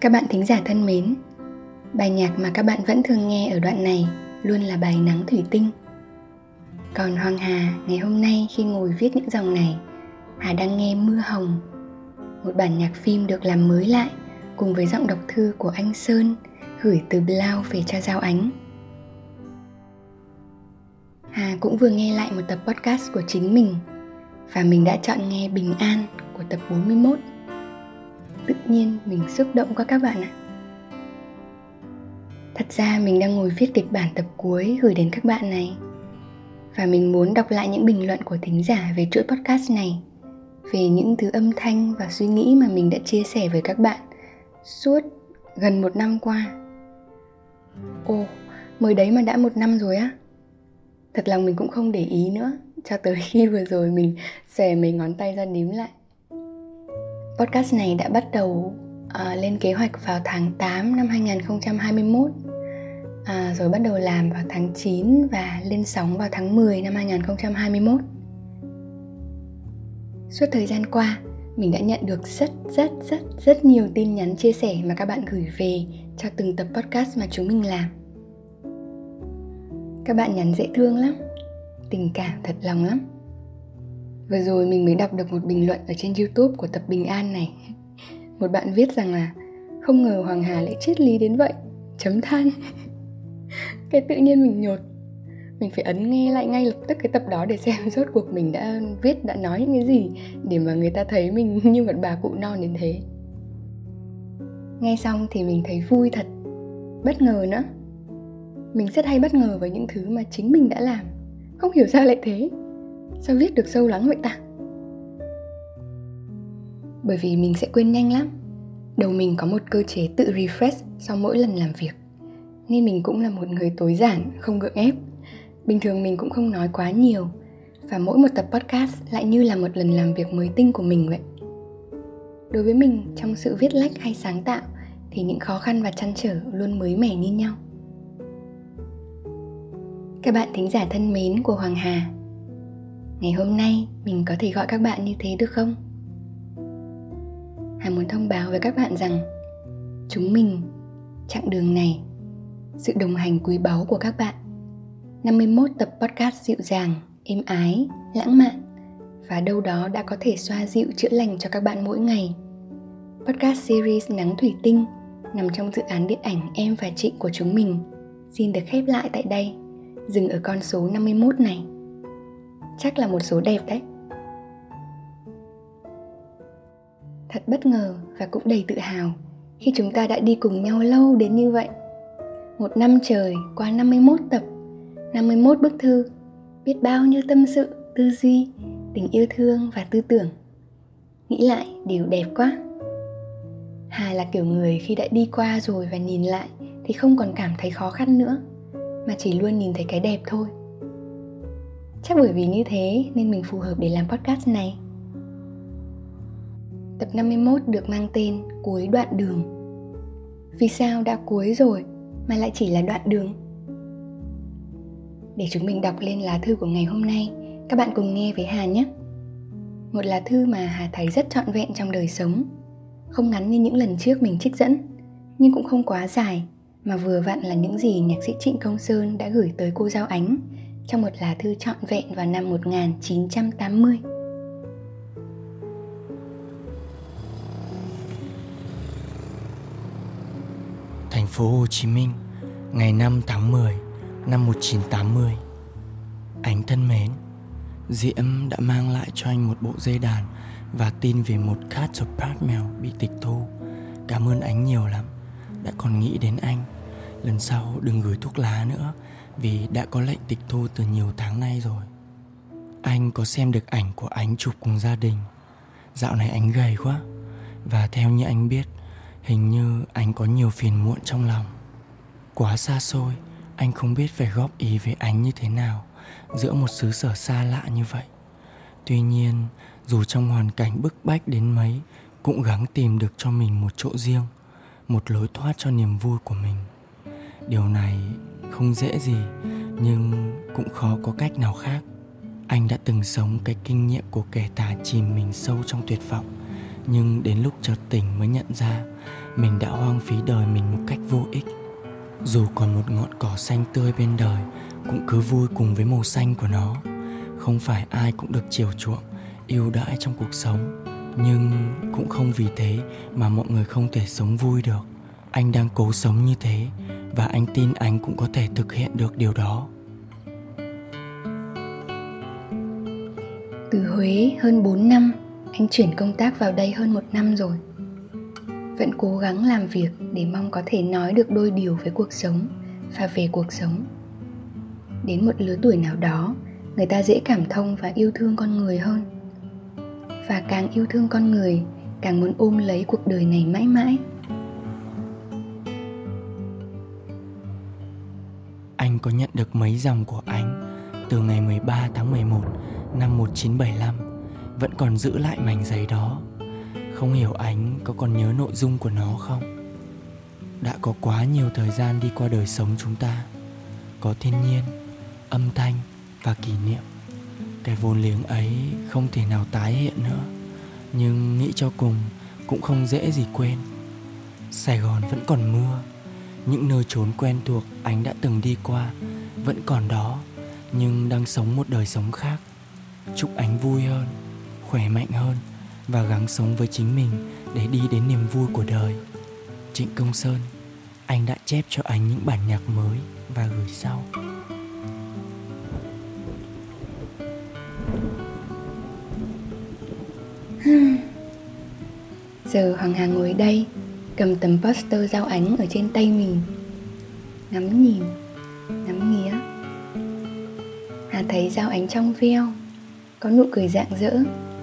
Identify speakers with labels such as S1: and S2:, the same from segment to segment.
S1: Các bạn thính giả thân mến, bài nhạc mà các bạn vẫn thường nghe ở đoạn này luôn là bài Nắng Thủy Tinh. Còn Hoàng Hà ngày hôm nay khi ngồi viết những dòng này, Hà đang nghe Mưa Hồng, một bản nhạc phim được làm mới lại cùng với giọng đọc thư của anh Sơn gửi từ Blau về cho Giao Ánh. Hà cũng vừa nghe lại một tập podcast của chính mình và mình đã chọn nghe Bình An của tập 41 tự nhiên mình xúc động quá các bạn ạ. Thật ra mình đang ngồi viết kịch bản tập cuối gửi đến các bạn này. Và mình muốn đọc lại những bình luận của thính giả về chuỗi podcast này, về những thứ âm thanh và suy nghĩ mà mình đã chia sẻ với các bạn suốt gần một năm qua. Ồ, mới đấy mà đã một năm rồi á. Thật lòng mình cũng không để ý nữa, cho tới khi vừa rồi mình xòe mấy ngón tay ra đếm lại. Podcast này đã bắt đầu uh, lên kế hoạch vào tháng 8 năm 2021 à, ờ, Rồi bắt đầu làm vào tháng 9 và lên sóng vào tháng 10 năm 2021 Suốt thời gian qua, mình đã nhận được rất rất rất rất nhiều tin nhắn chia sẻ mà các bạn gửi về cho từng tập podcast mà chúng mình làm. Các bạn nhắn dễ thương lắm, tình cảm thật lòng lắm. Vừa rồi mình mới đọc được một bình luận ở trên youtube của tập Bình An này. Một bạn viết rằng là Không ngờ Hoàng Hà lại triết lý đến vậy Chấm than. Cái tự nhiên mình nhột. Mình phải ấn nghe lại ngay lập tức cái tập đó để xem rốt cuộc mình đã viết, đã nói những cái gì Để mà người ta thấy mình như một bà cụ non đến thế. Nghe xong thì mình thấy vui thật. Bất ngờ nữa. Mình rất hay bất ngờ với những thứ mà chính mình đã làm. Không hiểu sao lại thế. Sao viết được sâu lắng vậy ta? Bởi vì mình sẽ quên nhanh lắm. Đầu mình có một cơ chế tự refresh sau mỗi lần làm việc. Nên mình cũng là một người tối giản, không gượng ép. Bình thường mình cũng không nói quá nhiều. Và mỗi một tập podcast lại như là một lần làm việc mới tinh của mình vậy. Đối với mình, trong sự viết lách hay sáng tạo Thì những khó khăn và chăn trở luôn mới mẻ như nhau. Các bạn thính giả thân mến của Hoàng Hà ngày hôm nay mình có thể gọi các bạn như thế được không? Hà muốn thông báo với các bạn rằng chúng mình chặng đường này sự đồng hành quý báu của các bạn. 51 tập podcast dịu dàng, êm ái, lãng mạn. Và đâu đó đã có thể xoa dịu chữa lành cho các bạn mỗi ngày. Podcast series Nắng Thủy Tinh nằm trong dự án điện ảnh Em và Chị của chúng mình. Xin được khép lại tại đây, dừng ở con số 51 này chắc là một số đẹp đấy. Thật bất ngờ và cũng đầy tự hào khi chúng ta đã đi cùng nhau lâu đến như vậy. Một năm trời qua 51 tập 51 bức thư biết bao nhiêu tâm sự, tư duy, tình yêu thương và tư tưởng. Nghĩ lại điều đẹp quá. Hà là kiểu người khi đã đi qua rồi và nhìn lại thì không còn cảm thấy khó khăn nữa Mà chỉ luôn nhìn thấy cái đẹp thôi. Chắc bởi vì như thế nên mình phù hợp để làm podcast này. Tập 51 được mang tên Cuối đoạn đường. Vì sao đã cuối rồi mà lại chỉ là đoạn đường? Để chúng mình đọc lên lá thư của ngày hôm nay, Các bạn cùng nghe với Hà nhé. Một lá thư mà Hà thấy rất trọn vẹn trong đời sống. Không ngắn như những lần trước mình trích dẫn, Nhưng cũng không quá dài, Mà vừa vặn là những gì nhạc sĩ Trịnh Công Sơn đã gửi tới cô Giao Ánh trong một lá thư trọn vẹn vào năm 1980.
S2: Thành phố Hồ Chí Minh, ngày 5 tháng 10 năm 1980. Anh thân mến, Diễm đã mang lại cho anh một bộ dây đàn và tin về một Cat of mèo bị tịch thu. Cảm ơn anh nhiều lắm, đã còn nghĩ đến anh. Lần sau đừng gửi thuốc lá nữa vì đã có lệnh tịch thu từ nhiều tháng nay rồi. Anh có xem được ảnh của ánh chụp cùng gia đình. Dạo này anh gầy quá Và theo như anh biết, Hình như anh có nhiều phiền muộn trong lòng Quá xa xôi, Anh không biết phải góp ý với anh như thế nào Giữa một xứ sở xa lạ như vậy Tuy nhiên, Dù trong hoàn cảnh bức bách đến mấy, Cũng gắng tìm được cho mình một chỗ riêng, Một lối thoát cho niềm vui của mình Điều này không dễ gì, Nhưng cũng khó có cách nào khác. Anh đã từng sống cái kinh nghiệm của kẻ tà chìm mình sâu trong tuyệt vọng, nhưng đến lúc chợt tỉnh mới nhận ra, mình đã hoang phí đời mình một cách vô ích. Dù còn một ngọn cỏ xanh tươi bên đời, cũng cứ vui cùng với màu xanh của nó. Không phải ai cũng được chiều chuộng, yêu đãi trong cuộc sống, nhưng cũng không vì thế mà mọi người không thể sống vui được. Anh đang cố sống như thế và anh tin anh cũng có thể thực hiện được điều đó
S1: Từ Huế hơn 4 năm, anh chuyển công tác vào đây hơn một năm rồi. Vẫn cố gắng làm việc để mong có thể nói được đôi điều với cuộc sống và về cuộc sống. Đến một lứa tuổi nào đó, người ta dễ cảm thông và yêu thương con người hơn. Và càng yêu thương con người, càng muốn ôm lấy cuộc đời này mãi mãi.
S2: Có nhận được mấy dòng của anh từ ngày 13 tháng 11 năm 1975 vẫn còn giữ lại mảnh giấy đó. Không hiểu anh có còn nhớ nội dung của nó không? Đã có quá nhiều thời gian đi qua đời sống chúng ta. Có thiên nhiên, âm thanh và kỷ niệm. Cái vốn liếng ấy không thể nào tái hiện nữa. Nhưng nghĩ cho cùng cũng không dễ gì quên. Sài Gòn vẫn còn mưa. Những nơi trốn quen thuộc anh đã từng đi qua, vẫn còn đó, nhưng đang sống một đời sống khác. Chúc anh vui hơn, khỏe mạnh hơn và gắng sống với chính mình để đi đến niềm vui của đời. Trịnh công sơn, anh đã chép cho anh những bản nhạc mới và gửi sau. Hmm.
S1: Giờ Hoàng Hà ngồi đây. Cầm tấm poster giao ánh ở trên tay mình. Ngắm nhìn, Ngắm nghía. Hà thấy giao ánh trong veo, Có nụ cười rạng rỡ,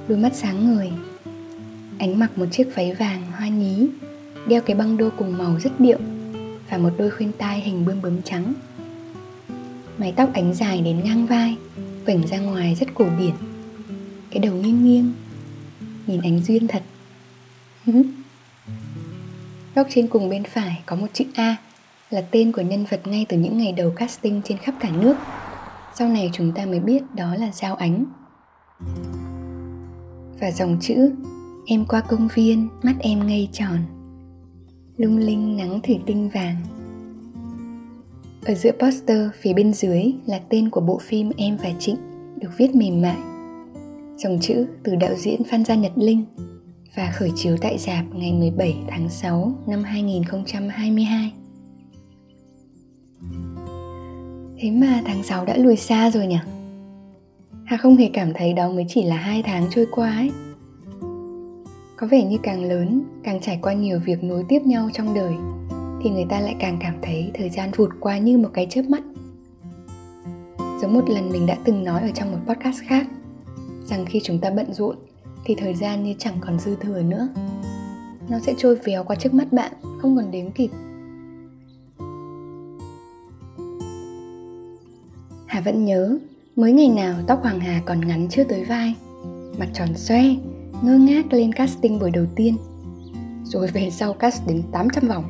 S1: Đôi mắt sáng người Ánh mặc một chiếc váy vàng hoa nhí, Đeo cái băng đô cùng màu rất điệu Và một đôi khuyên tai hình bươm bướm trắng. Mái tóc ánh dài đến ngang vai Vảnh ra ngoài rất cổ điển. Cái đầu nghiêng nghiêng, Nhìn ánh duyên thật. Góc trên cùng bên phải có một chữ A, Là tên của nhân vật ngay từ những ngày đầu casting trên khắp cả nước. Sau này chúng ta mới biết đó là giao ánh. Và dòng chữ, em qua công viên, mắt em ngây tròn, lung linh nắng thủy tinh vàng. Ở giữa poster phía bên dưới là tên của bộ phim Em và Trịnh, được viết mềm mại. Dòng chữ từ đạo diễn Phan Gia Nhật Linh và khởi chiếu tại dạp ngày 17 tháng 6 năm 2022. Thế mà tháng 6 đã lùi xa rồi nhỉ? Hà không hề cảm thấy đó mới chỉ là hai tháng trôi qua ấy Có vẻ như càng lớn, càng trải qua nhiều việc nối tiếp nhau trong đời Thì người ta lại càng cảm thấy thời gian vụt qua như một cái chớp mắt Giống một lần mình đã từng nói ở trong một podcast khác Rằng khi chúng ta bận rộn thì thời gian như chẳng còn dư thừa nữa. Nó sẽ trôi véo qua trước mắt bạn, không còn đếm kịp. Hà vẫn nhớ Mới ngày nào tóc Hoàng Hà còn ngắn chưa tới vai. Mặt tròn xoe Ngơ ngác lên casting buổi đầu tiên. Rồi về sau cast đến 800 vòng.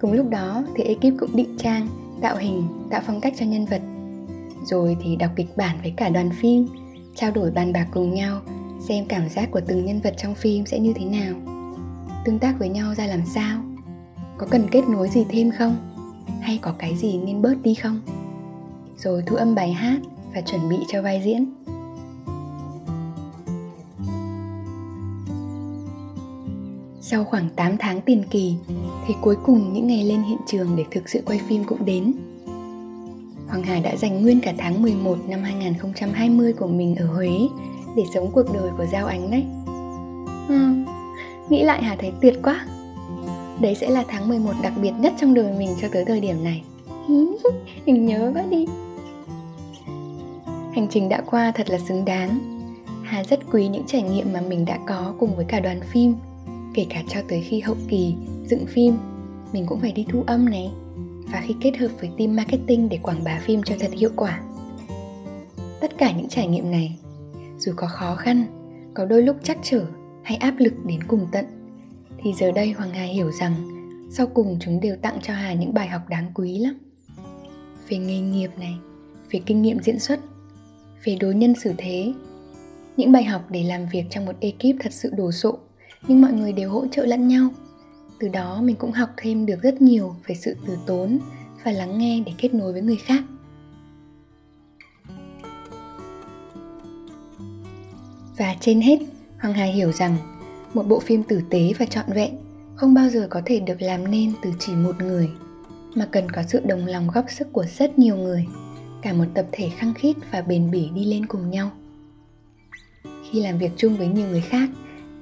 S1: Cùng lúc đó thì ekip cũng định trang Tạo hình, tạo phong cách cho nhân vật. Rồi thì đọc kịch bản với cả đoàn phim Trao đổi bàn bạc cùng nhau Xem cảm giác của từng nhân vật trong phim sẽ như thế nào Tương tác với nhau ra làm sao Có cần kết nối gì thêm không Hay có cái gì nên bớt đi không rồi thu âm bài hát và chuẩn bị cho vai diễn. Sau khoảng 8 tháng tiền kỳ, thì cuối cùng những ngày lên hiện trường để thực sự quay phim cũng đến. Hoàng Hải đã dành nguyên cả tháng 11 năm 2020 của mình ở Huế để sống cuộc đời của Giao Ánh đấy. Ừ, nghĩ lại Hà thấy tuyệt quá. Đấy sẽ là tháng 11 đặc biệt nhất trong đời mình cho tới thời điểm này. mình nhớ quá đi. Hành trình đã qua thật là xứng đáng Hà Hà rất quý những trải nghiệm mà mình đã có cùng với cả đoàn phim Kể cả cho tới khi hậu kỳ, dựng phim Mình cũng phải đi thu âm này Và khi kết hợp với team marketing để quảng bá phim cho thật hiệu quả Tất cả những trải nghiệm này dù có khó khăn, có đôi lúc chắc trở hay áp lực đến cùng tận Thì giờ đây Hoàng Hà hiểu rằng Sau cùng chúng đều tặng cho Hà những bài học đáng quý lắm. Về nghề nghiệp này, về kinh nghiệm diễn xuất về đối nhân xử thế những bài học để làm việc trong một ekip thật sự đồ sộ nhưng mọi người đều hỗ trợ lẫn nhau. Từ đó mình cũng học thêm được rất nhiều về sự từ tốn và lắng nghe để kết nối với người khác. Và trên hết, hoàng hà hiểu rằng một bộ phim tử tế và trọn vẹn không bao giờ có thể được làm nên từ chỉ một người, mà cần có sự đồng lòng góp sức của rất nhiều người, cả một tập thể khăng khít và bền bỉ đi lên cùng nhau. Khi làm việc chung với nhiều người khác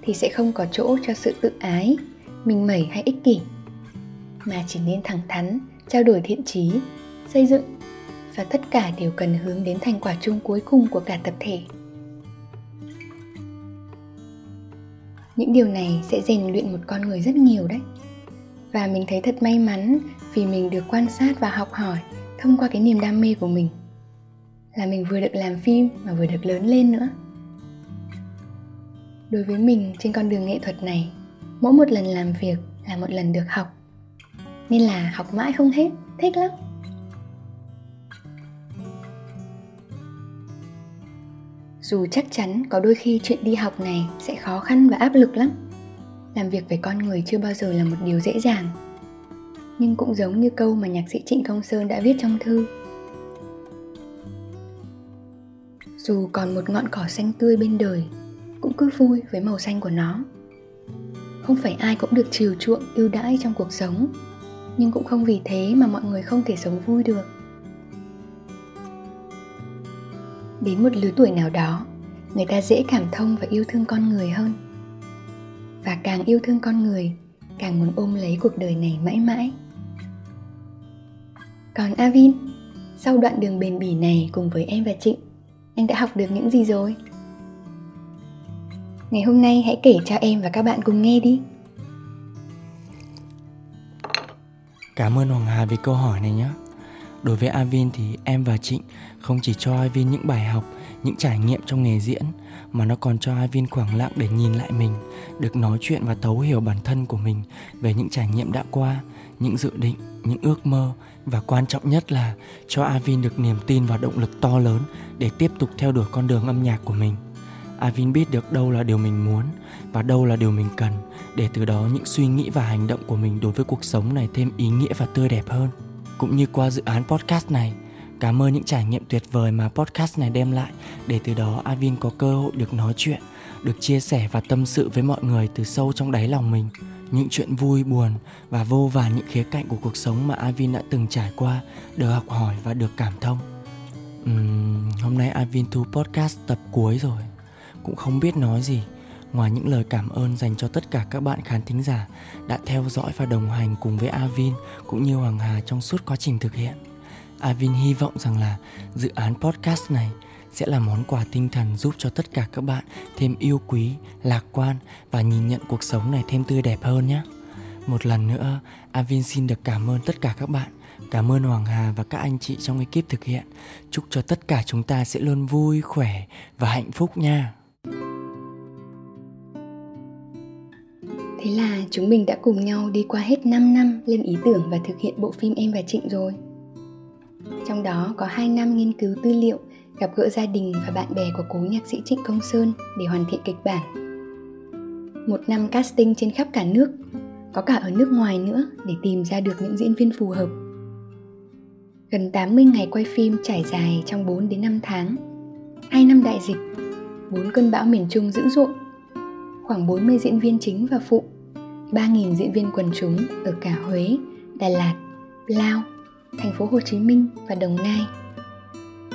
S1: thì sẽ không có chỗ cho sự tự ái mình mẩy hay ích kỷ, mà chỉ nên thẳng thắn, trao đổi thiện trí xây dựng, và tất cả đều cần hướng đến thành quả chung cuối cùng của cả tập thể. Những điều này sẽ rèn luyện một con người rất nhiều đấy. Và mình thấy thật may mắn vì mình được quan sát và học hỏi thông qua cái niềm đam mê của mình. Là mình vừa được làm phim mà vừa được lớn lên nữa. Đối với mình, trên con đường nghệ thuật này, mỗi một lần làm việc là một lần được học. Nên là học mãi không hết, thích lắm. Dù chắc chắn có đôi khi chuyện đi học này sẽ khó khăn và áp lực lắm làm việc với con người chưa bao giờ là một điều dễ dàng nhưng cũng giống như câu mà nhạc sĩ Trịnh Công Sơn đã viết trong thư. Dù còn một ngọn cỏ xanh tươi bên đời, cũng cứ vui với màu xanh của nó. Không phải ai cũng được chiều chuộng ưu đãi trong cuộc sống, nhưng cũng không vì thế mà mọi người không thể sống vui được. Đến một lứa tuổi nào đó, người ta dễ cảm thông và yêu thương con người hơn. Và càng yêu thương con người, càng muốn ôm lấy cuộc đời này mãi mãi. Còn Avin, sau đoạn đường bền bỉ này cùng với em và Trịnh, anh đã học được những gì rồi? Ngày hôm nay hãy kể cho em và các bạn cùng nghe đi.
S2: Cảm ơn Hoàng Hà vì câu hỏi này nhé. Đối với Avin thì em và Trịnh không chỉ cho Avin những bài học, những trải nghiệm trong nghề diễn mà nó còn cho Avin khoảng lặng để nhìn lại mình, được nói chuyện và thấu hiểu bản thân của mình về những trải nghiệm đã qua, những dự định, những ước mơ và quan trọng nhất là cho Avin được niềm tin và động lực to lớn để tiếp tục theo đuổi con đường âm nhạc của mình. Avin biết được đâu là điều mình muốn và đâu là điều mình cần để từ đó những suy nghĩ và hành động của mình đối với cuộc sống này thêm ý nghĩa và tươi đẹp hơn. Cũng như qua dự án podcast này, cảm ơn những trải nghiệm tuyệt vời mà podcast này đem lại. Để từ đó Avin có cơ hội được nói chuyện, được chia sẻ và tâm sự với mọi người từ sâu trong đáy lòng mình. Những chuyện vui buồn và vô vàn những khía cạnh của cuộc sống mà Avin đã từng trải qua được học hỏi và được cảm thông. Uhm, hôm nay Avin thu podcast tập cuối rồi, cũng không biết nói gì ngoài những lời cảm ơn dành cho tất cả các bạn khán thính giả đã theo dõi và đồng hành cùng với Avin cũng như Hoàng Hà trong suốt quá trình thực hiện. Avin hy vọng rằng là dự án podcast này sẽ là món quà tinh thần giúp cho tất cả các bạn thêm yêu quý, lạc quan và nhìn nhận cuộc sống này thêm tươi đẹp hơn nhé. Một lần nữa, Avin xin được cảm ơn tất cả các bạn, cảm ơn Hoàng Hà và các anh chị trong ekip thực hiện. Chúc cho tất cả chúng ta sẽ luôn vui, khỏe và hạnh phúc nha.
S1: Thế là chúng mình đã cùng nhau đi qua hết 5 năm lên ý tưởng và thực hiện bộ phim Em và Trịnh rồi. Trong đó có 2 năm nghiên cứu tư liệu gặp gỡ gia đình và bạn bè của cố nhạc sĩ Trịnh Công Sơn để hoàn thiện kịch bản. Một năm casting trên khắp cả nước, có cả ở nước ngoài nữa để tìm ra được những diễn viên phù hợp. Gần 80 ngày quay phim trải dài trong 4 đến 5 tháng. 2 năm đại dịch, 4 cơn bão miền Trung dữ dội, khoảng 40 diễn viên chính và phụ, 3.000 diễn viên quần chúng ở cả Huế, Đà Lạt, Lao, thành phố Hồ Chí Minh và Đồng Nai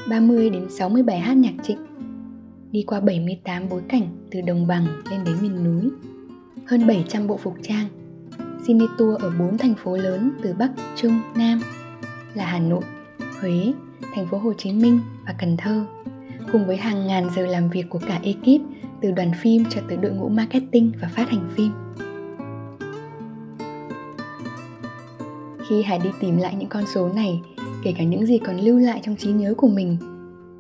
S1: 30 đến 60 bài hát nhạc trịnh Đi qua 78 bối cảnh từ đồng bằng lên đến miền núi Hơn 700 bộ phục trang Cine tour ở 4 thành phố lớn từ Bắc, Trung, Nam là Hà Nội, Huế, thành phố Hồ Chí Minh và Cần Thơ cùng với hàng ngàn giờ làm việc của cả ekip từ đoàn phim cho tới đội ngũ marketing và phát hành phim. Khi Hải đi tìm lại những con số này, kể cả những gì còn lưu lại trong trí nhớ của mình,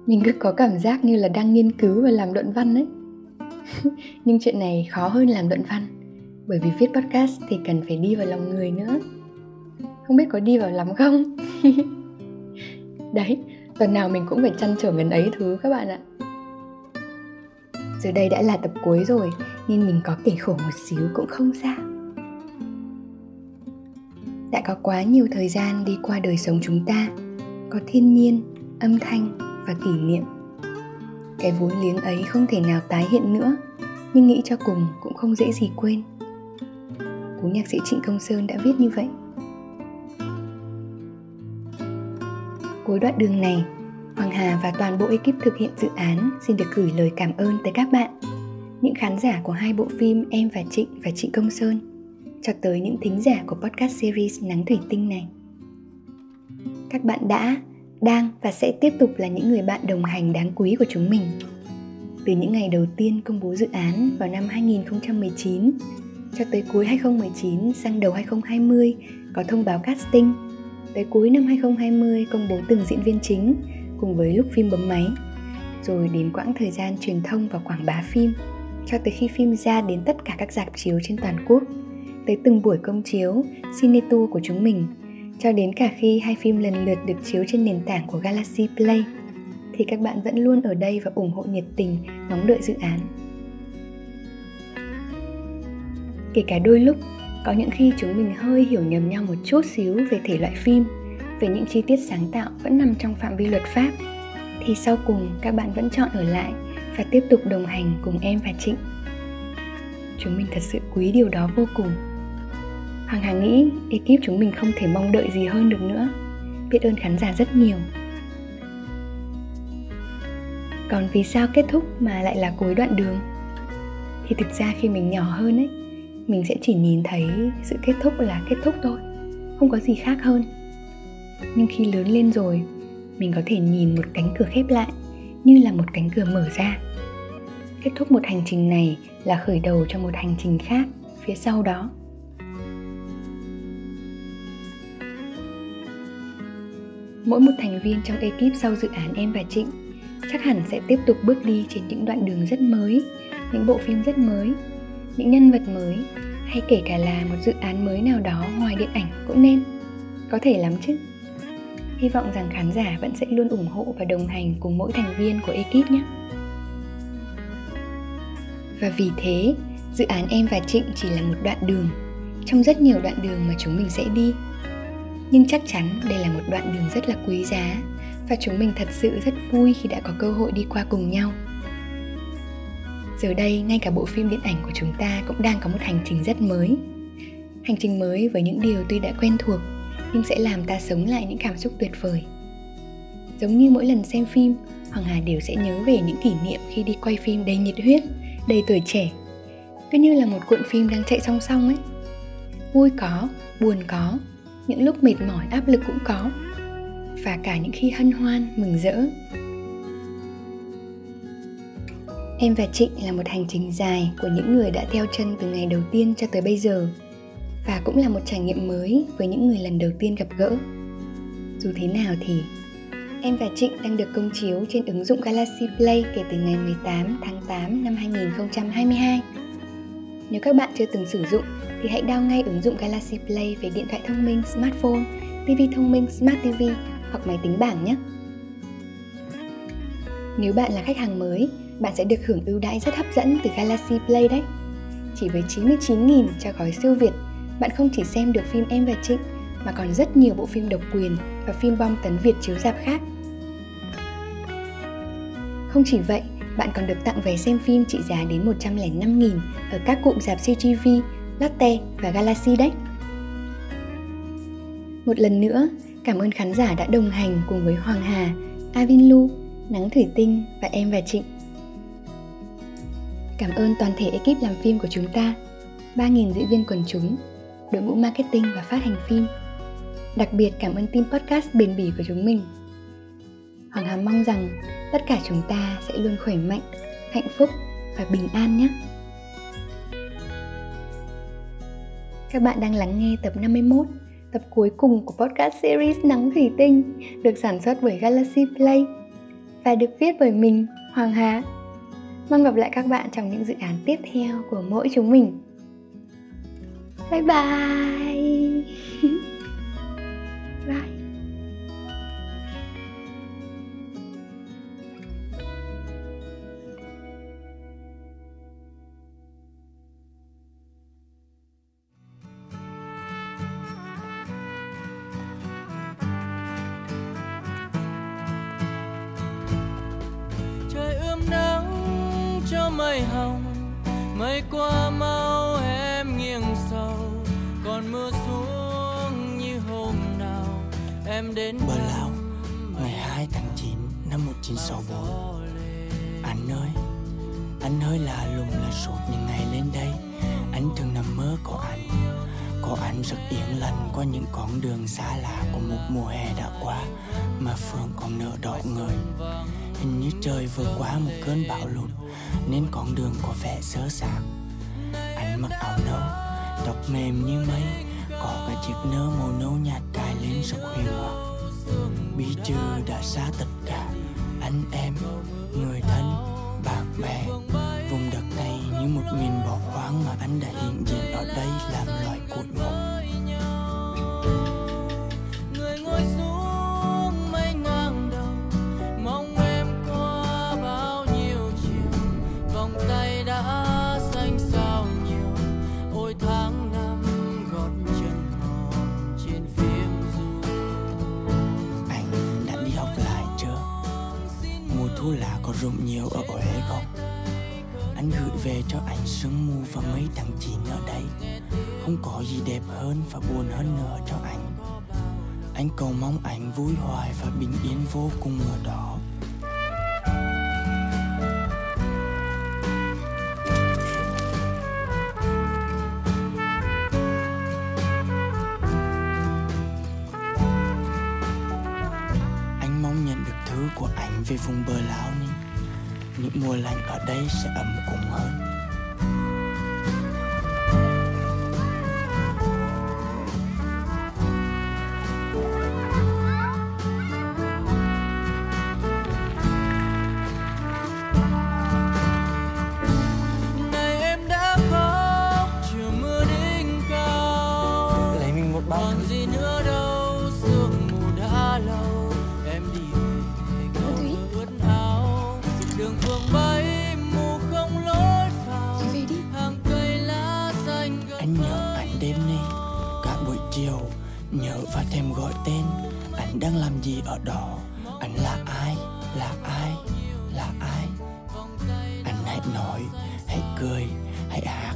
S1: mình cứ có cảm giác như là đang nghiên cứu và làm luận văn ấy. Nhưng chuyện này khó hơn làm luận văn, bởi vì viết podcast thì cần phải đi vào lòng người nữa. Không biết có đi vào lắm không? Đấy, tuần nào mình cũng phải chăn trở ngần ấy thứ các bạn ạ. Giờ đây đã là tập cuối rồi Nên mình có kể khổ một xíu cũng không sao đã có quá nhiều thời gian đi qua đời sống chúng ta. Có thiên nhiên, âm thanh và kỷ niệm. Cái vốn liếng ấy không thể nào tái hiện nữa Nhưng nghĩ cho cùng cũng không dễ gì quên. Cố nhạc sĩ Trịnh Công Sơn đã viết như vậy. Cuối đoạn đường này Hoàng Hà và toàn bộ ekip thực hiện dự án xin được gửi lời cảm ơn tới các bạn, những khán giả của hai bộ phim Em và Trịnh và Trịnh Công Sơn, cho tới những thính giả của podcast series Nắng Thủy Tinh này. Các bạn đã, đang và sẽ tiếp tục là những người bạn đồng hành đáng quý của chúng mình. Từ những ngày đầu tiên công bố dự án vào năm 2019 cho tới cuối 2019 sang đầu 2020 có thông báo casting, tới cuối năm 2020 công bố từng diễn viên chính cùng với lúc phim bấm máy rồi đến quãng thời gian truyền thông và quảng bá phim cho tới khi phim ra đến tất cả các dạp chiếu trên toàn quốc tới từng buổi công chiếu, cine tour của chúng mình, cho đến cả khi hai phim lần lượt được chiếu trên nền tảng của Galaxy Play thì các bạn vẫn luôn ở đây và ủng hộ nhiệt tình ngóng đợi dự án kể cả đôi lúc, có những khi chúng mình hơi hiểu nhầm nhau một chút xíu về thể loại phim, về những chi tiết sáng tạo vẫn nằm trong phạm vi luật pháp thì sau cùng, các bạn vẫn chọn ở lại và tiếp tục đồng hành cùng em và Trịnh. Chúng mình thật sự quý điều đó vô cùng. Hoàng Hà nghĩ ekip chúng mình không thể mong đợi gì hơn được nữa. Biết ơn khán giả rất nhiều. Còn vì sao kết thúc mà lại là cuối đoạn đường? Thì thực ra khi mình nhỏ hơn ấy, mình sẽ chỉ nhìn thấy sự kết thúc là kết thúc thôi, không có gì khác hơn nhưng khi lớn lên rồi mình có thể nhìn một cánh cửa khép lại như là một cánh cửa mở ra kết thúc một hành trình này là khởi đầu cho một hành trình khác phía sau đó mỗi một thành viên trong ekip sau dự án em và trịnh chắc hẳn sẽ tiếp tục bước đi trên những đoạn đường rất mới những bộ phim rất mới những nhân vật mới hay kể cả là một dự án mới nào đó ngoài điện ảnh cũng nên có thể lắm chứ Hy vọng rằng khán giả vẫn sẽ luôn ủng hộ và đồng hành cùng mỗi thành viên của ekip nhé. Và vì thế, dự án Em và Trịnh chỉ là một đoạn đường trong rất nhiều đoạn đường mà chúng mình sẽ đi. Nhưng chắc chắn đây là một đoạn đường rất là quý giá và chúng mình thật sự rất vui khi đã có cơ hội đi qua cùng nhau. Giờ đây, ngay cả bộ phim điện ảnh của chúng ta cũng đang có một hành trình rất mới. Hành trình mới với những điều tuy đã quen thuộc nhưng sẽ làm ta sống lại những cảm xúc tuyệt vời giống như mỗi lần xem phim hoàng hà đều sẽ nhớ về những kỷ niệm khi đi quay phim đầy nhiệt huyết đầy tuổi trẻ cứ như là một cuộn phim đang chạy song song ấy vui có buồn có những lúc mệt mỏi, áp lực cũng có và cả những khi hân hoan, mừng rỡ em và trịnh là một hành trình dài của những người đã theo chân từ ngày đầu tiên cho tới bây giờ và cũng là một trải nghiệm mới với những người lần đầu tiên gặp gỡ. Dù thế nào thì, Em và Trịnh đang được công chiếu trên ứng dụng Galaxy Play kể từ ngày 18 tháng 8 năm 2022. Nếu các bạn chưa từng sử dụng thì hãy download ngay ứng dụng Galaxy Play về điện thoại thông minh, smartphone, TV thông minh, Smart TV hoặc máy tính bảng nhé. Nếu bạn là khách hàng mới, bạn sẽ được hưởng ưu đãi rất hấp dẫn từ Galaxy Play đấy. Chỉ với 99.000 cho gói siêu Việt bạn không chỉ xem được phim Em và Trịnh mà còn rất nhiều bộ phim độc quyền và phim bom tấn Việt chiếu dạp khác. Không chỉ vậy, bạn còn được tặng vé xem phim trị giá đến 105.000 ở các cụm dạp CGV, Lotte và Galaxy đấy. Một lần nữa, cảm ơn khán giả đã đồng hành cùng với Hoàng Hà, Avin Lu, Nắng Thủy Tinh và em và Trịnh. Cảm ơn toàn thể ekip làm phim của chúng ta, 3.000 diễn viên quần chúng đội ngũ marketing và phát hành phim. Đặc biệt cảm ơn team podcast bền bỉ của chúng mình. Hoàng Hà mong rằng tất cả chúng ta sẽ luôn khỏe mạnh hạnh phúc và bình an nhé Các bạn đang lắng nghe tập 51, tập cuối cùng của podcast series Nắng Thủy Tinh, được sản xuất bởi Galaxy Play và được viết bởi mình, Hoàng Hà. Mong gặp lại các bạn trong những dự án tiếp theo của mỗi chúng mình. Bye bye! bye!
S2: Phương rất yên lành qua những con đường xa lạ của một mùa hè đã qua mà phương còn nở đỏ người hình như trời vừa qua một cơn bão lụt, nên con đường có vẻ sơ sạc anh mặc áo nâu, tóc mềm như mây, có cả chiếc nơ màu nâu nhạt cài lên rất huyền hoặc bi trừ đã xa tất cả, anh em, người thân, bạn bè, vùng đất này như một miền bỏ hoang mà anh đã hiện diện ở đây làm loại cội mộng thu lá có rụng nhiều ở Huế không? Anh gửi về cho anh sương mù và mấy thằng chín ở đây. Không có gì đẹp hơn và buồn hơn nữa cho anh. Anh cầu mong anh vui hoài và bình yên vô cùng ở đó. Của anh về vùng bờ lão ni những mùa lạnh ở đây sẽ ấm cúng hơn.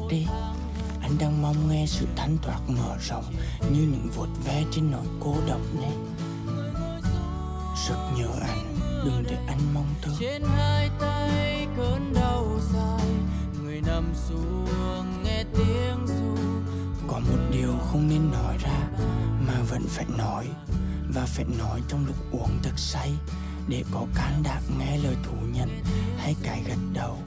S2: Đi. Anh đang mong nghe sự thanh thoát mở rộng như những vuốt ve trên nỗi cô độc này. Rất nhớ anh đừng để anh mong thương trên hai tay cơn đau dài người nằm xuống nghe tiếng ru. Có một điều không nên nói ra mà vẫn phải nói và phải nói trong lúc uống thật say để có can đảm nghe lời thú nhận hay cái gật đầu